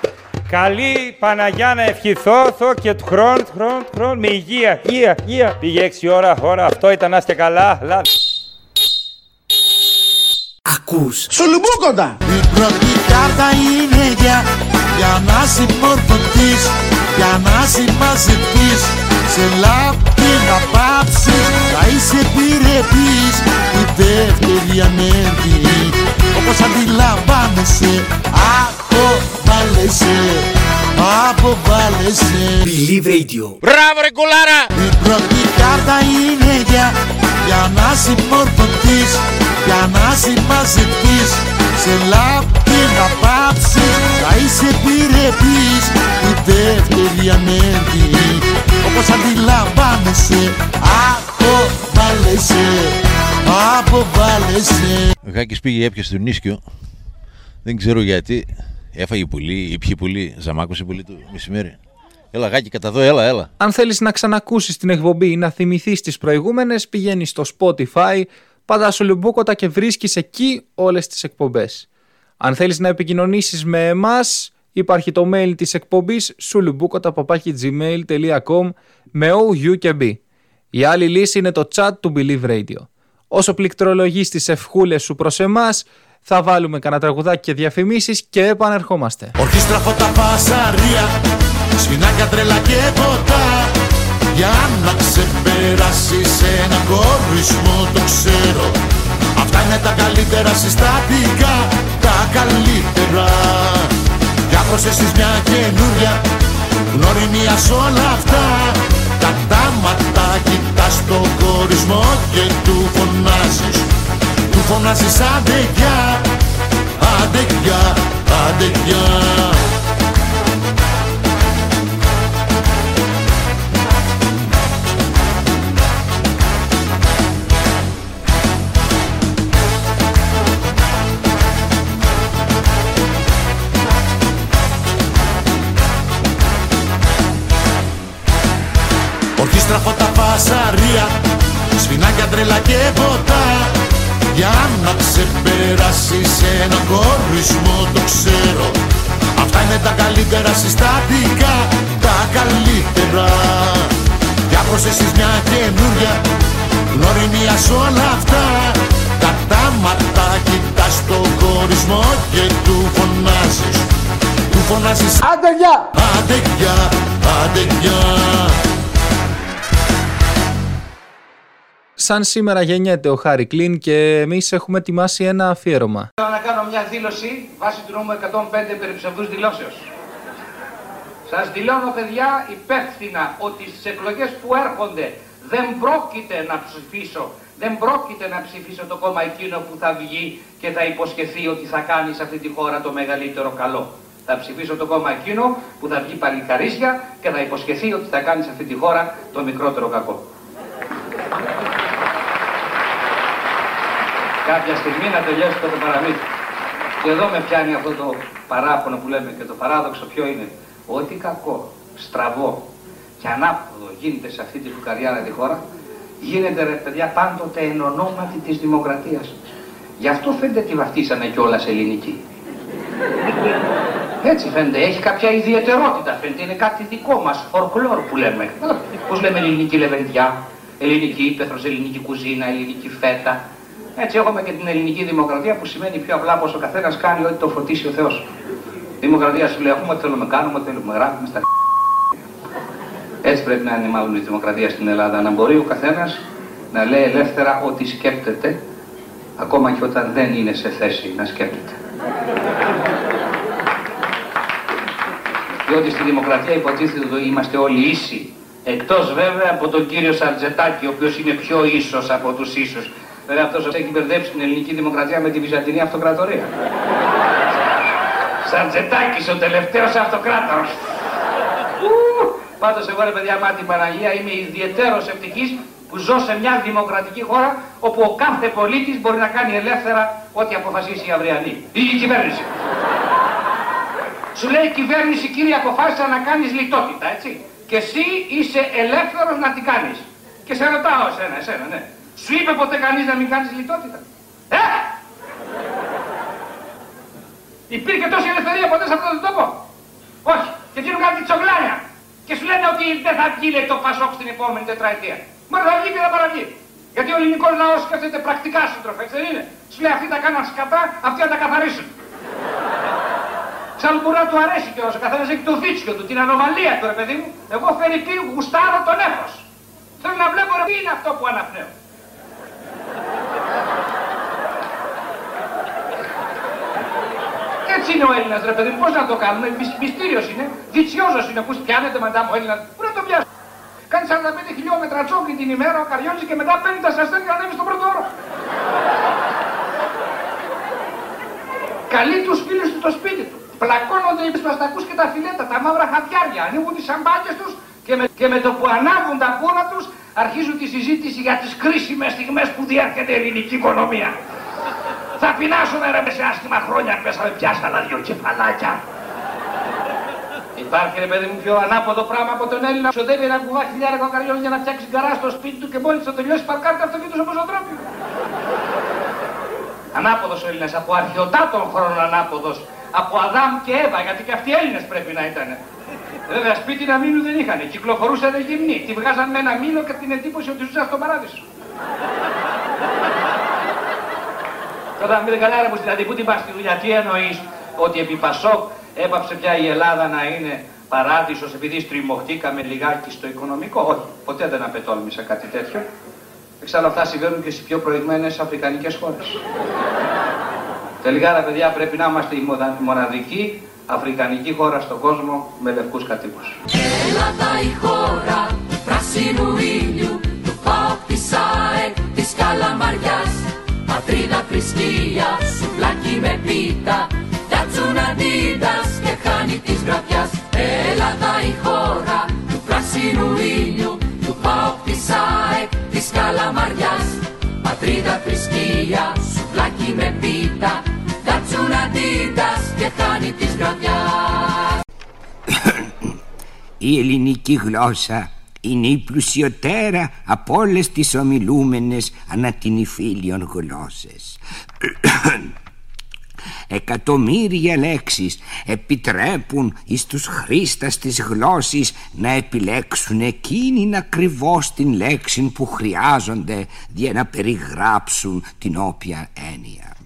Καλή Παναγιά να ευχηθώ θω και του χρόνου, του χρόνου, του χρόνου, με υγεία, υγεία, υγεία. Πήγε 6 ώρα, ώρα, αυτό ήταν, να είστε καλά. Λα... Ακούς. Σουλουμπούκοντα! Η πρώτη κάρτα είναι για, για να συμμορφωθείς, για να συμμαζευτείς, σε λάπη να πάψεις, να είσαι επιρρεπής, η δεύτερη ανέβη, όπως αντιλαμβάνεσαι, αποβάλλεσαι, αποβάλλεσαι. Believe Radio. Μπράβο ρε κουλάρα! Η πρώτη κάρτα είναι για, για να συμμορφωθείς, για να συμμαζευτείς, σε λάπη να πάψεις, να είσαι επιρρεπής, η δεύτερη ανέβη, όπως αντιλαμβάνεσαι, αποβάλλεσαι, αποβάλλεσαι. Ο Χάκης πήγε έπιασε τον ίσκιο. Δεν ξέρω γιατί. Έφαγε πολύ ή πιει πολύ. Ζαμάκωσε πολύ το μεσημέρι. Έλα, γάκι, κατά εδώ, έλα, έλα. Αν θέλεις να ξανακούσεις την εκπομπή ή να θυμηθείς τις προηγούμενες, πηγαίνεις στο Spotify, πατάς Σουλουμπούκοτα και βρίσκεις εκεί όλες τις εκπομπές. Αν θέλεις να επικοινωνήσεις με εμάς, υπάρχει το mail της εκπομπής sulubuκοτα.gmail.com με OU και B. Η άλλη λύση είναι το chat του Believe Radio. Όσο πληκτρολογείς τις ευχούλες σου προς εμάς, θα βάλουμε κανένα τραγουδάκι και διαφημίσεις και επανερχόμαστε. Ορχήστρα φώτα φασαρία Σφινάκια τρελά και ποτά. Για να ξεπεράσεις ένα κορισμό το ξέρω. Αυτά είναι τα καλύτερα συστατικά Τα καλύτερα. Για προσέσεις μια καινούρια Γνωριμία σ' όλα αυτά. Κατάματα κοιτάς το κορισμό και του φωνάζεις. Του φωνάζεις άντε γεια Άντε γεια, άντε γεια Ορχήστρα φώτα φασαρία. Σφινάκια τρελά και ποτά Για να ξεπεράσεις ένα κορισμό το ξέρω. Αυτά είναι τα καλύτερα συστατικά Τα καλύτερα. Για προσέσεις μια καινούρια Γνωριμία σ' όλα αυτά. Κατάματα κοιτάς το χωρισμό και του φωνάζεις. Του φωνάζεις. Άντε γεια! Άντε γεια, άντε γεια Σαν σήμερα γεννιέται ο Χάρη Κλίν και εμείς έχουμε ετοιμάσει ένα αφιέρωμα. Θέλω να κάνω μια δήλωση βάσει του νόμου 105 περί ψευδούς δηλώσεως. Σας δηλώνω παιδιά υπεύθυνα ότι στις εκλογές που έρχονται δεν πρόκειται να ψηφίσω, δεν πρόκειται να ψηφίσω το κόμμα εκείνο που θα βγει και θα υποσχεθεί ότι θα κάνει σε αυτή τη χώρα το μεγαλύτερο καλό. Θα ψηφίσω το κόμμα εκείνο που θα βγει παλικαρίσια και θα υποσχεθεί ότι θα κάνει σε αυτή τη χώρα το μικρότερο κακό. Κάποια στιγμή να τελειώσει το παραμύθι. Και εδώ με πιάνει αυτό το παράπονο που λέμε και το παράδοξο ποιο είναι. Ό,τι κακό, στραβό και ανάποδο γίνεται σε αυτή τη φουκαριάνα τη χώρα, γίνεται ρε παιδιά πάντοτε εν ονόματι της δημοκρατίας. Γι' αυτό φαίνεται τη βαφτίσανε κιόλας ελληνική. Έτσι φαίνεται, έχει κάποια ιδιαιτερότητα φαίνεται, είναι κάτι δικό μας, φορκλόρ που λέμε. Πώς λέμε ελληνική λεβεντιά, ελληνική ύπεθρος, ελληνική κουζίνα, ελληνική φέτα. Έτσι έχουμε και την ελληνική δημοκρατία που σημαίνει πιο απλά πως ο καθένας κάνει ό,τι το φωτίσει ο Θεός. Δημοκρατία σου λέει, έχουμε ό,τι θέλουμε να κάνουμε, ό,τι θέλουμε να γράφουμε στα Έτσι πρέπει να είναι μάλλον η δημοκρατία στην Ελλάδα, να μπορεί ο καθένας να λέει ελεύθερα ό,τι σκέπτεται, ακόμα και όταν δεν είναι σε θέση να σκέπτεται. Διότι στη δημοκρατία υποτίθεται ότι είμαστε όλοι ίσοι. Εκτός βέβαια από τον κύριο Σαρτζετάκη, ο οποίος είναι πιο ίσος από τους ίσους. Βέβαια αυτός έχει μπερδέψει την ελληνική δημοκρατία με τη Βυζαντινή Αυτοκρατορία. Σαρτζετάκης, ο τελευταίος αυτοκράτορας. Ου, Πάντως εγώ ρε παιδιά μάτι Παναγία είμαι ιδιαιτέρως ευτυχής που ζω σε μια δημοκρατική χώρα όπου ο κάθε πολίτης μπορεί να κάνει ελεύθερα ό,τι αποφασίσει η αυριανή. Ή η κυβέρνηση. Σου λέει η κυβέρνηση κύριε αποφάσισα να κάνεις λιτότητα, έτσι. Και εσύ είσαι ελεύθερος να την κάνεις. Και σε ρωτάω εσένα, εσένα, ναι. Σου είπε ποτέ κανείς να μην κάνεις λιτότητα. Ε! Υπήρχε τόση ελευθερία ποτέ σε αυτόν τον τόπο; Όχι. Και δίνουν κάτι τσογλάνια. Και σου λένε ότι δεν θα βγει λέει, το Πασόκ στην επόμενη τετραετία. Μα θα βγει και θα παραβγεί. Γιατί ο ελληνικός λαός σκέφτεται πρακτικά σύντροφε, έτσι δεν είναι; Σου λέει αυτοί τα κάναν σκατά, αυτοί θα τα καθαρίσουν. Ξάλλου μπορεί να του αρέσει κιόλας. Ο καθένας έχει το δίτσιο του, την ανομαλία του, ρε παιδί μου. Εγώ φέρει πει γουστάρω τον έφος. Θέλω να βλέπω ρε, τι είναι αυτό που αναπνέω. Έτσι είναι ο Έλληνας, ρε παιδί μου, πώς να το κάνουμε. Μυστήριος είναι, διτσιόζος είναι. Πού πιάνετε μετά ο Έλληνας, πού να το πιάσει; Κάνει 45 χιλιόμετρα τσόκι την ημέρα, ο καριόζει και μετά παίρνει τα σαστέρ και ανέβει στον πρώτο όρο. Καλεί τους φίλους του στο σπίτι του. Πλακώνονται οι σπαστακούς και τα φιλέτα, τα μαύρα χατιάρια. Ανοίγουν τις σαμπάκες τους και με, και με το που ανάβουν τα πόνα τους αρχίζουν τη συζήτηση για τις κρίσιμες στιγμές που διέρχεται η ελληνική οικονομία. Θα πεινάσουμε ρε με σε άσχημα χρόνια μέσα με πιάσανα δυο κεφαλάκια. Υπάρχει ρε παιδί μου πιο ανάποδο πράγμα από τον Έλληνα που ξοδεύει ένα κουβά χιλιάρικα καριών για να φτιάξει γκαρά στο σπίτι του και μόλις θα τελειώσει παρκάρει το αυτοκίνητο στο πεζοδρόμιο. Ανάποδος ο Έλληνας, από αρχαιοτά των χρόνων ανάποδος, από Αδάμ και Εύα, γιατί και αυτοί οι Έλληνες πρέπει να ήταν. Βέβαια σπίτι να μείνουν δεν είχαν, κυκλοφορούσαν γυμνοί, τη βγάζαν με ένα μήλο και την εντύπωση ότι ζούσαν στον παράδεισο. Τώρα μην καλά ρε μου, δηλαδή πού την πας στη δουλειά, τι εννοείς ότι επί Πασόκ έπαψε πια η Ελλάδα να είναι παράδεισος επειδή στριμωχτήκαμε λιγάκι στο οικονομικό; Όχι, ποτέ δεν απετόλμησα κάτι τέτοιο. Εξάλλου αυτά συμβαίνουν και στις πιο προηγμένες αφρικανικές χώρες. Τελικά, ρε παιδιά, πρέπει να είμαστε η μονα- μοναδική αφρικανική χώρα στον κόσμο με λευκούς κατοίκους. Ελλάδα η χώρα του πράσινου ήλιου του ΠΑΟΚ της ΑΕΚ της Καλαμαριάς Πατρίδα θρησκεία, σουβλάκι με πίτα. Φτιάτσουν αντίδας και χάνει της γραφιάς. Ελλάδα η χώρα του πράσινου ήλιου του ΠΑΟΚ της ΑΕΚ της Καλαμαριάς. Πατρίδα θρησκεία, σουβλάκι με πίτα. Φτιάτσουν αντίδας και χάνει της γραφιάς. Η ελληνική γλώσσα είναι η πλουσιωτέρα από όλες τις ομιλούμενες ανά την υφήλιον γλώσσες. Εκατομμύρια λέξεις επιτρέπουν εις τους χρήστας της γλώσσης να επιλέξουν εκείνην ακριβώς την λέξη που χρειάζονται για να περιγράψουν την όποια έννοια.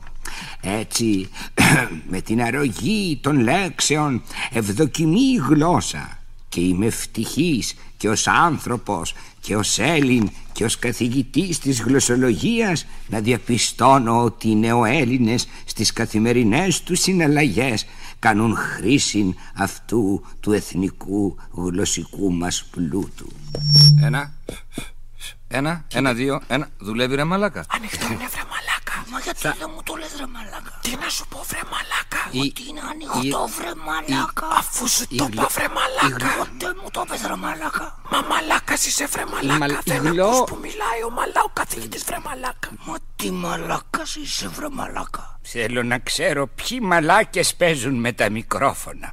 Έτσι, με την αρρωγή των λέξεων ευδοκιμεί η γλώσσα και είμαι ευτυχής και ως άνθρωπος και ως Έλλην και ως καθηγητής της γλωσσολογίας να διαπιστώνω ότι οι νεοέλληνες στις καθημερινές τους συναλλαγές κάνουν χρήση αυτού του εθνικού γλωσσικού μας πλούτου. Ένα, ένα, ένα, δύο, ένα. Δουλεύει ρε μαλάκα. Ανοιχτό είναι βρε μαλάκα. Μα γιατί Θα- δεν μου το λες βρε μαλάκα; Τι να σου πω βρε μαλάκα; Η- Ότι είναι ανοιχτό η- βρε μαλάκα. Αφού σου η το γλω- είπα βρε η μαλάκα. γλω- Ποτέ μου το είπες βρε μαλάκα. Μα μαλάκας είσαι βρε μαλάκα. μαλ- η Δεν γλω- ακούς που μιλάει ο μαλά ο καθηγητής βρε μαλάκα. Μα τι μαλάκας είσαι βρε μαλάκα. Θέλω να ξέρω ποιοι μαλάκες παίζουν με τα μικρόφωνα.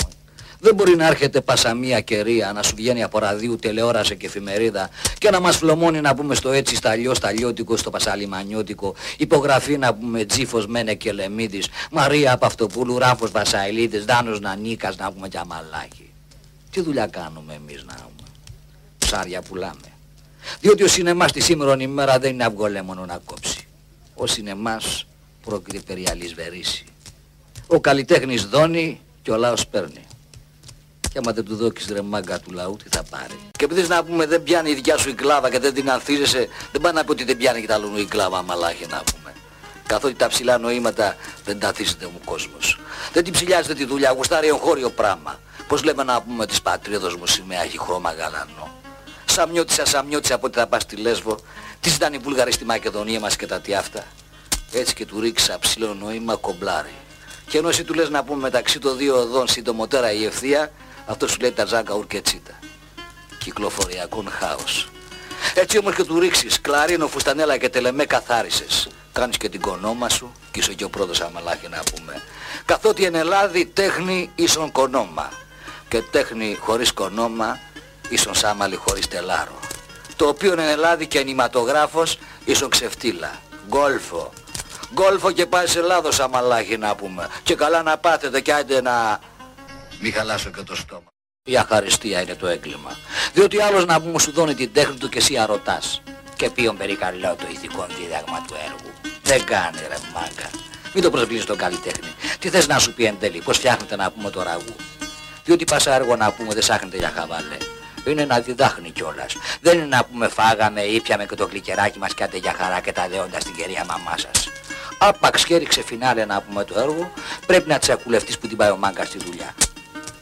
Δεν μπορεί να έρχεται πασαμία κερία, να σου βγαίνει από ραδίου, τηλεόραση και εφημερίδα και να μας φλωμώνει να πούμε στο έτσι, στα αλλιώς, στα λιώτικο, στο πασαλιμανιώτικο, υπογραφή να πούμε Τζίφος Μένε και Λεμίδης, Μαρία Παυτοπούλου, Ράφος Βασαηλίδης, Δάνος Νανίκας να πούμε και αμαλάκι. Τι δουλειά κάνουμε εμείς να πούμε; Ψάρια πουλάμε. Διότι ο σινεμάς τη σήμερον ημέρα δεν είναι αυγολέμονο να κόψει. Ο σινεμάς πρόκειται περί αλυσβερήσει. Ο καλλιτέχνης δώνει και ο λαός παίρνει. Και άμα δεν του δώκεις ρε μάγκα του λαού, τι θα πάρει; Και επειδή να πούμε δεν πιάνει η δικιά σου η κλάβα και δεν την ανθίζεσαι, δεν πάει να πει ότι δεν πιάνει και τα άλλου η κλάβα μαλάχη να πούμε. Καθότι τα ψηλά νοήματα δεν τα ανθίζεται ο κόσμος. Δεν την ψηλιάζεται τη δουλειά, γουστάρει εγχώριο πράγμα. Πώς λέμε να πούμε της πατρίδος μου σημαία έχει χρώμα γαλανό. Σαμιώτησα, σαμιώτησα από ότι θα πας στη Λέσβο. Τι ήταν οι Βούλγαροι στη Μακεδονία μας και τα τι αυτά. Έτσι και του ρίξα ψηλό νόημα κομπλάρι. Και ενώ εσύ του λες να πούμε μεταξύ των δύο οδών συντομότερα η ευθεία, αυτός σου λέει τα ζάκα ουρκετσίτα. Κυκλοφοριακόν χάος. Έτσι όμως και του ρίξεις κλαρίνο, φουστανέλα και τελεμέ καθάρισες. Κάνεις και την κονόμα σου και είσαι και ο πρώτος αμαλάχη να πούμε. Καθότι εν Ελλάδη τέχνη ίσον κονόμα. Και τέχνη χωρίς κονόμα ίσον σάμαλι χωρίς τελάρο. Το οποίο εν Ελλάδη και ενηματογράφος ίσον ξεφτύλα. Γκόλφο. Γκόλφο και πάει σε Ελλάδος αμαλάχη να πούμε. Και καλά να πάθετε και άντε να... Μη χαλάσω και το στόμα. Η αχαριστία είναι το έγκλημα. Διότι άλλος να πούμε σου δώνει την τέχνη του και εσύ αρωτάς. Και ποιον περικαλώ το ηθικό δίδαγμα του έργου. Δεν κάνει ρε μάγκα. Μην το προσβλήσεις τον καλλιτέχνη. Τι θες να σου πει εν τέλει, πώς φτιάχνετε να πούμε το ραγού; Διότι πάσα έργο να πούμε δεν σάχνετε για χαβάλε. Είναι να διδάχνει κιόλας. Δεν είναι να πούμε φάγαμε, ήπιαμε και το γλυκεράκι μας και άντε για χαρά και τα δέοντα στην κερία μαμά σας. Άπαξ και έριξε φινάλε να πούμε το έργο, πρέπει να τσακουλευτείς που την πάει ο μάγκας στη δουλειά.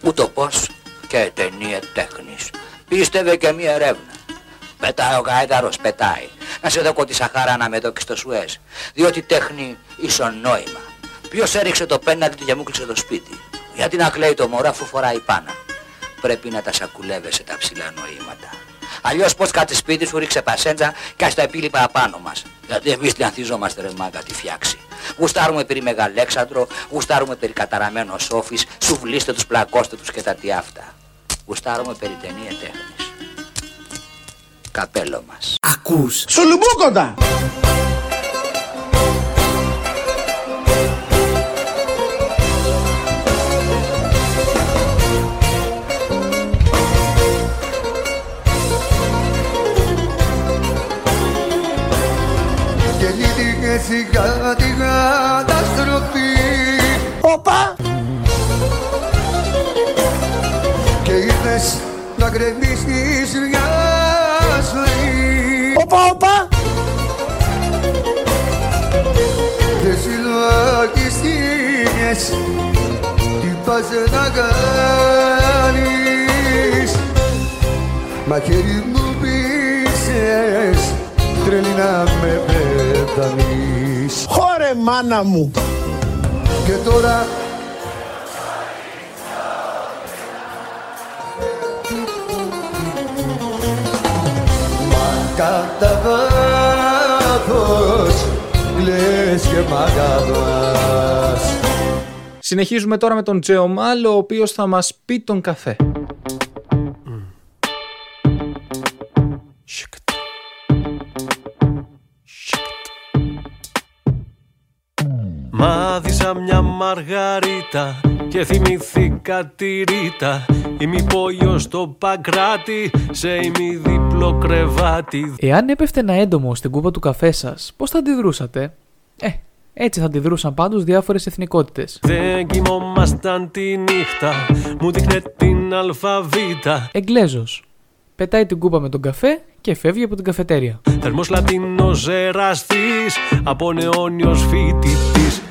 Ούτω πώς και ταινία τέχνης. Πίστευε και μία ερεύνα. Πετάει ο Γάιδαρος, πετάει. να σε δω τη Σαχάρα να με δω και στο Σουέζ. Διότι τέχνη ίσον νόημα. Ποιος έριξε το πέναλτι του και μου κλείσε το σπίτι. Γιατί να κλαίει το μωρό αφού φοράει πάνα. Πρέπει να τα σακουλεύεσαι τα ψηλά νοήματα. Αλλιώς πως κάτσε σπίτι σου ρίξε πασέντζα και ας τα επίλοιπα απάνω μας. Γιατί εμείς λιανθιζόμαστε ρε μάγκα τη φτιάξει. Γουστάρουμε περί Μεγαλέξανδρο, γουστάρουμε περί καταραμένο σόφης, σουβλίστε τους, πλακώστε τους και τα τι αυτά. Γουστάρουμε περί ταινία τέχνης. Καπέλο μας. Ακούς. Σουλουμπούκοντα! Γεννήθηκε σιγά την καταστροφή Όπα! Και ήρθες να γκρεμίσεις μια ζωή Όπα, όπα! Και συλλογιστήκες τι πας να κάνεις Μαχαίρι μου πείσες τρελή να με πεθανείς Χωρε μάνα μου! Και τώρα Μα κατά βάθος κλαις και μ' αγαπάς Συνεχίζουμε τώρα με τον Τζεομάλ, ο οποίος θα μας πει τον καφέ. Μάθησα μια μαργαρίτα και θυμήθηκα τη Ρίτα Ημιπόλιο στο Παγκράτη σε ημιδιπλό κρεβάτι Εάν έπεφτε ένα έντομο στην κούπα του καφέ σας, πώς θα αντιδρούσατε; Ε, έτσι θα αντιδρούσαν πάντως διάφορες εθνικότητες. Δεν κοιμόμασταν τη νύχτα, μου δείχνε την αλφαβήτα Εγγλέζος. Πετάει την κούπα με τον καφέ και φεύγει από την καφετέρια. Θερμός Λατίνος εραστής, από νεόνιος φοιτητής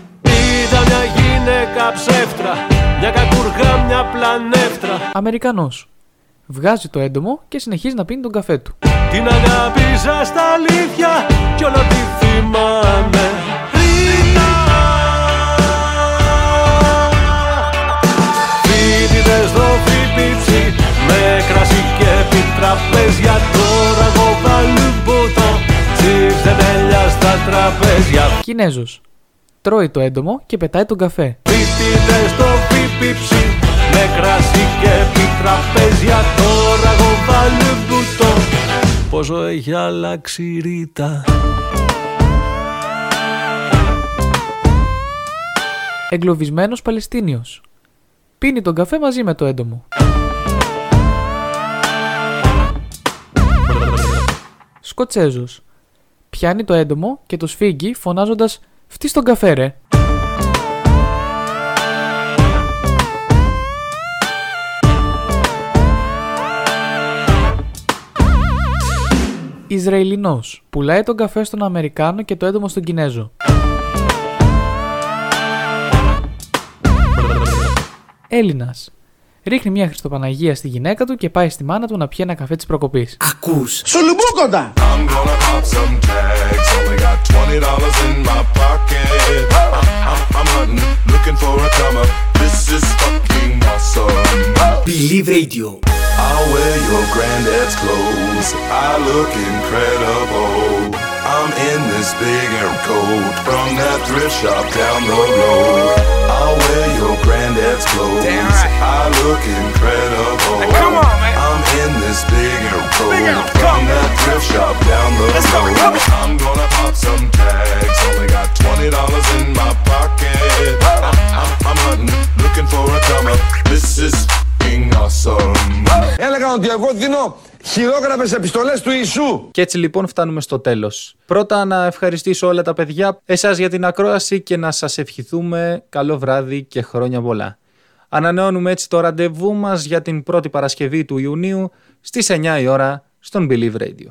Είδα μια γυναίκα ψεύτρα, μια κακουργά, μια πλανεύτρα Αμερικανός. Βγάζει το έντομο και συνεχίζει να πίνει τον καφέ του. Την αγάπησα στα αλήθεια κι όλο τη θυμάμαι Ρίτα Φοιτητές στο φοιτητσί με κρασί και επιτραπέζια τώρα εγώ βαλούμποτο Τσίπς δεν τέλεια στα τραπέζια Κινέζος. Τρώει το έντομο και πετάει τον καφέ. Φοιτητές στο φιπιψί με κρασί και επιτραπέζια τώρα εγώ βαλούμποτο Πόσο έχει αλλάξει η Ρίτα Εγκλωβισμένος Παλαιστίνιος. Πίνει τον καφέ μαζί με το έντομο. Σκοτσέζος. Πιάνει το έντομο και το σφίγγει φωνάζοντας «Φτύς τον καφέ ρε». Ισραηλινός. Πουλάει τον καφέ στον Αμερικάνο και το έντομο στον Κινέζο. Έλληνας. Ρίχνει μια Χρυστοπαναγία στη γυναίκα του και πάει στη μάνα του να πιει ένα καφέ της προκοπής. Ακούς! Σου λουμπύκοντα! I'm in this big air coat from that thrift shop down the road. I'll wear your granddad's clothes. I look incredible. come on, man. I'm in this big air coat from that thrift shop down the road. I'm gonna pop some tags. Only got twenty dollars in my pocket. I'm, I'm, I'm hunting, looking for a come up. This is fucking awesome. Έλεγαν ότι εγώ δίνω Χειρόγραφες επιστολές του Ιησού. Και έτσι λοιπόν φτάνουμε στο τέλος. Πρώτα να ευχαριστήσω όλα τα παιδιά, εσάς για την ακρόαση και να σας ευχηθούμε καλό βράδυ και χρόνια πολλά. Ανανεώνουμε έτσι το ραντεβού μας για την πρώτη Παρασκευή του Ιουνίου στις 9 η ώρα στον Believe Radio.